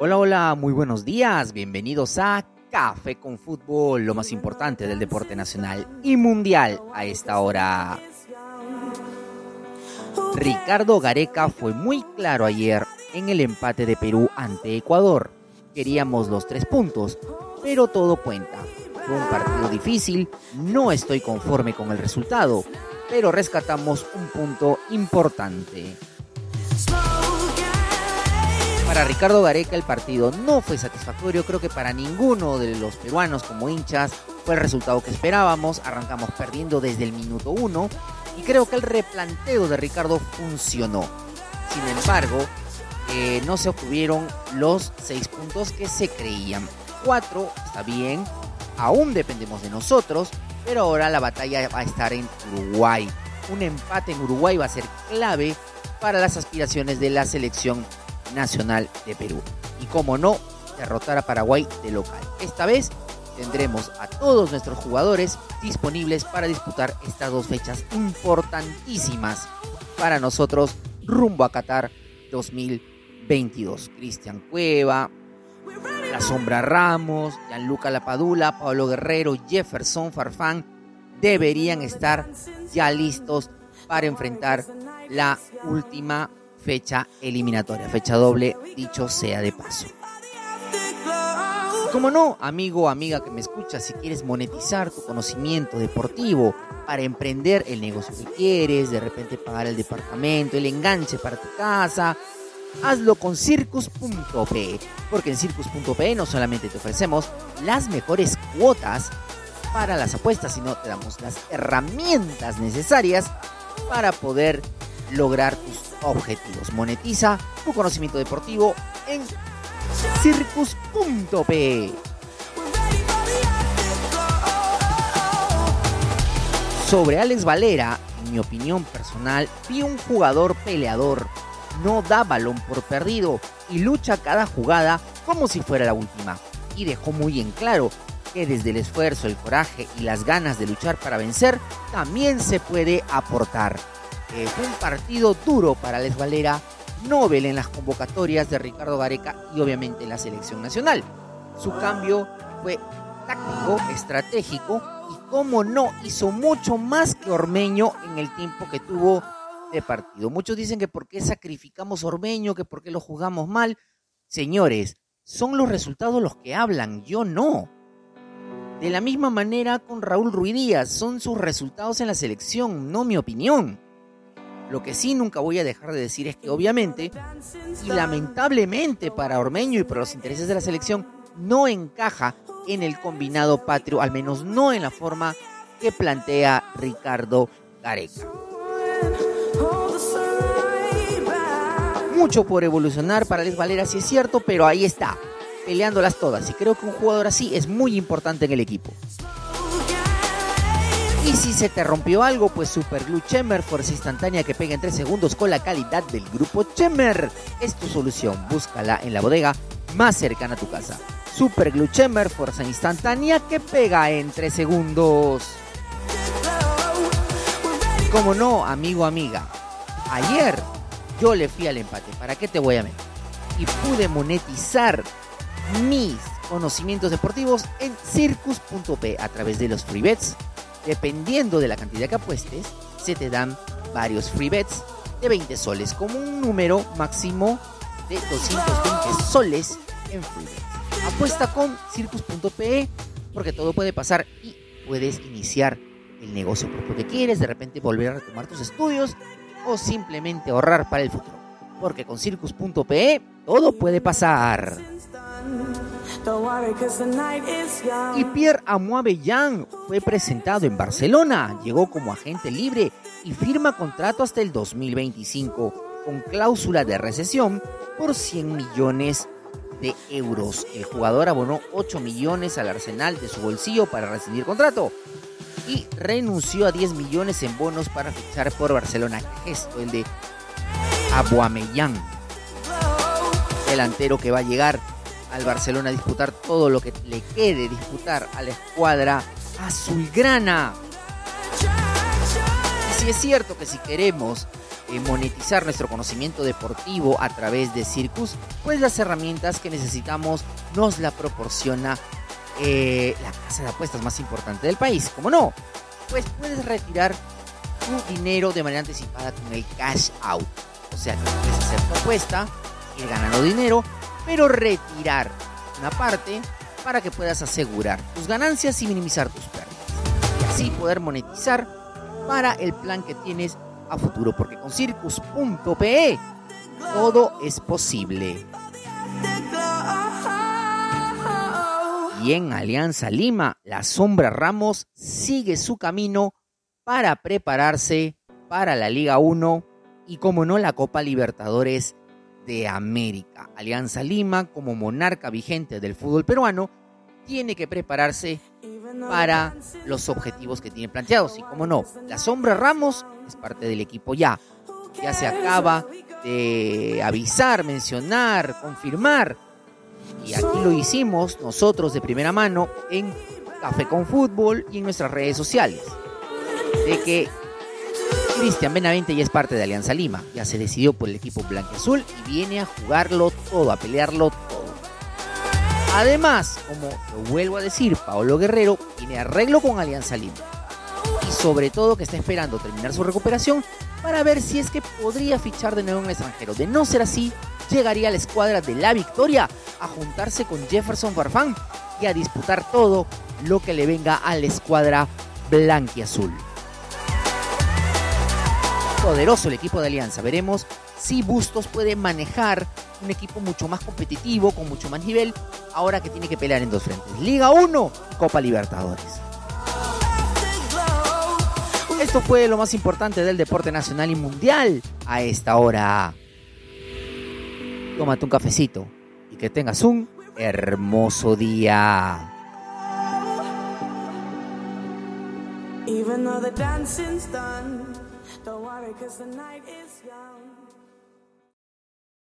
Hola, hola, muy buenos días. Bienvenidos a Café con Fútbol, lo más importante del deporte nacional y mundial a esta hora. Ricardo Gareca fue muy claro ayer en el empate de Perú ante Ecuador. Queríamos los tres puntos, pero todo cuenta. Fue un partido difícil, no estoy conforme con el resultado, pero rescatamos un punto importante. Para Ricardo Gareca el partido no fue satisfactorio, creo que para ninguno de los peruanos como hinchas fue el resultado que esperábamos, arrancamos perdiendo desde el minuto uno y creo que el replanteo de Ricardo funcionó. Sin embargo, eh, no se obtuvieron los seis puntos que se creían. Cuatro está bien, aún dependemos de nosotros, pero ahora la batalla va a estar en Uruguay. Un empate en Uruguay va a ser clave para las aspiraciones de la selección nacional de Perú. Y como no, derrotar a Paraguay de local. Esta vez tendremos a todos nuestros jugadores disponibles para disputar estas dos fechas importantísimas para nosotros rumbo a Qatar 2022. Cristian Cueva, La Sombra Ramos, Gianluca Lapadula, Pablo Guerrero, Jefferson Farfán deberían estar ya listos para enfrentar la última fecha eliminatoria, fecha doble, dicho sea de paso. como no, amigo o amiga que me escucha, si quieres monetizar tu conocimiento deportivo para emprender el negocio que quieres, de repente pagar el departamento, el enganche para tu casa, hazlo con circus.pe, porque en circus.pe no solamente te ofrecemos las mejores cuotas para las apuestas, sino te damos las herramientas necesarias para poder lograr tus objetivos. Monetiza tu conocimiento deportivo en circus.pe. Sobre Alex Valera, en mi opinión personal, vi un jugador peleador. No da balón por perdido y lucha cada jugada como si fuera la última. Y dejó muy en claro que desde el esfuerzo, el coraje y las ganas de luchar para vencer, también se puede aportar. Fue un partido duro para Les Valera, Nobel en las convocatorias de Ricardo Gareca y obviamente en la selección nacional. Su cambio fue táctico, estratégico y como no hizo mucho más que Ormeño en el tiempo que tuvo de partido. Muchos dicen que por qué sacrificamos Ormeño, que por qué lo jugamos mal. Señores, son los resultados los que hablan, yo no. De la misma manera con Raúl Ruidíaz, son sus resultados en la selección, no mi opinión. Lo que sí nunca voy a dejar de decir es que obviamente y lamentablemente para Ormeño y para los intereses de la selección no encaja en el combinado patrio, al menos no en la forma que plantea Ricardo Gareca. Mucho por evolucionar para Les Valera, sí es cierto, pero ahí está, peleándolas todas. Y creo que un jugador así es muy importante en el equipo. Y si se te rompió algo, pues Super Glue Chemer, fuerza instantánea que pega en 3 segundos con la calidad del grupo Chemer. Es tu solución, búscala en la bodega más cercana a tu casa. Super Glue Chemer, fuerza instantánea que pega en 3 segundos. Como no, amigo, amiga, ayer yo le fui al empate, ¿para qué te voy a meter? Y pude monetizar mis conocimientos deportivos en circus.p a través de los free bets. Dependiendo de la cantidad que apuestes, se te dan varios free bets de 20 soles, como un número máximo de 220 soles en free bets. Apuesta con circus.pe porque todo puede pasar y puedes iniciar el negocio propio que quieres, de repente volver a retomar tus estudios o simplemente ahorrar para el futuro. Porque con circus.pe todo puede pasar. Y Pierre Amoabellan fue presentado en Barcelona, llegó como agente libre y firma contrato hasta el 2025 con cláusula de recesión por 100 millones de euros. El jugador abonó 8 millones al Arsenal de su bolsillo para rescindir contrato y renunció a 10 millones en bonos para fichar por Barcelona. Gesto el de Abuameyang, delantero que va a llegar al Barcelona disputar todo lo que le quede disputar a la escuadra azulgrana. Y si es cierto que si queremos eh, monetizar nuestro conocimiento deportivo a través de Circus, pues las herramientas que necesitamos nos la proporciona eh, la casa de apuestas más importante del país. ¿Cómo no? Pues puedes retirar tu dinero de manera anticipada con el cash out. O sea puedes hacer tu apuesta, ir ganando dinero, pero retirar una parte para que puedas asegurar tus ganancias y minimizar tus pérdidas. Y así poder monetizar para el plan que tienes a futuro, porque con circus.pe todo es posible. Y en Alianza Lima, la Sombra Ramos sigue su camino para prepararse para la Liga 1 y como no la Copa Libertadores de América. Alianza Lima, como monarca vigente del fútbol peruano, tiene que prepararse para los objetivos que tiene planteados. Y como no, la Sombra Ramos es parte del equipo ya. Ya se acaba de avisar, mencionar, confirmar. Y aquí lo hicimos nosotros de primera mano en Café con Fútbol y en nuestras redes sociales. De que Cristian Benavente ya es parte de Alianza Lima. Ya se decidió por el equipo blanqueazul y viene a jugarlo todo, a pelearlo todo. Además, como lo vuelvo a decir, Paolo Guerrero tiene arreglo con Alianza Lima. Y sobre todo que está esperando terminar su recuperación para ver si es que podría fichar de nuevo en el extranjero. De no ser así, llegaría a la escuadra de la victoria a juntarse con Jefferson Farfán y a disputar todo lo que le venga a la escuadra blanquiazul. Poderoso el equipo de Alianza. Veremos si Bustos puede manejar un equipo mucho más competitivo, con mucho más nivel, ahora que tiene que pelear en dos frentes. Liga 1 y Copa Libertadores. Esto fue lo más importante del deporte nacional y mundial a esta hora. Tómate un cafecito y que tengas un hermoso día. Don't worry cause the night is young.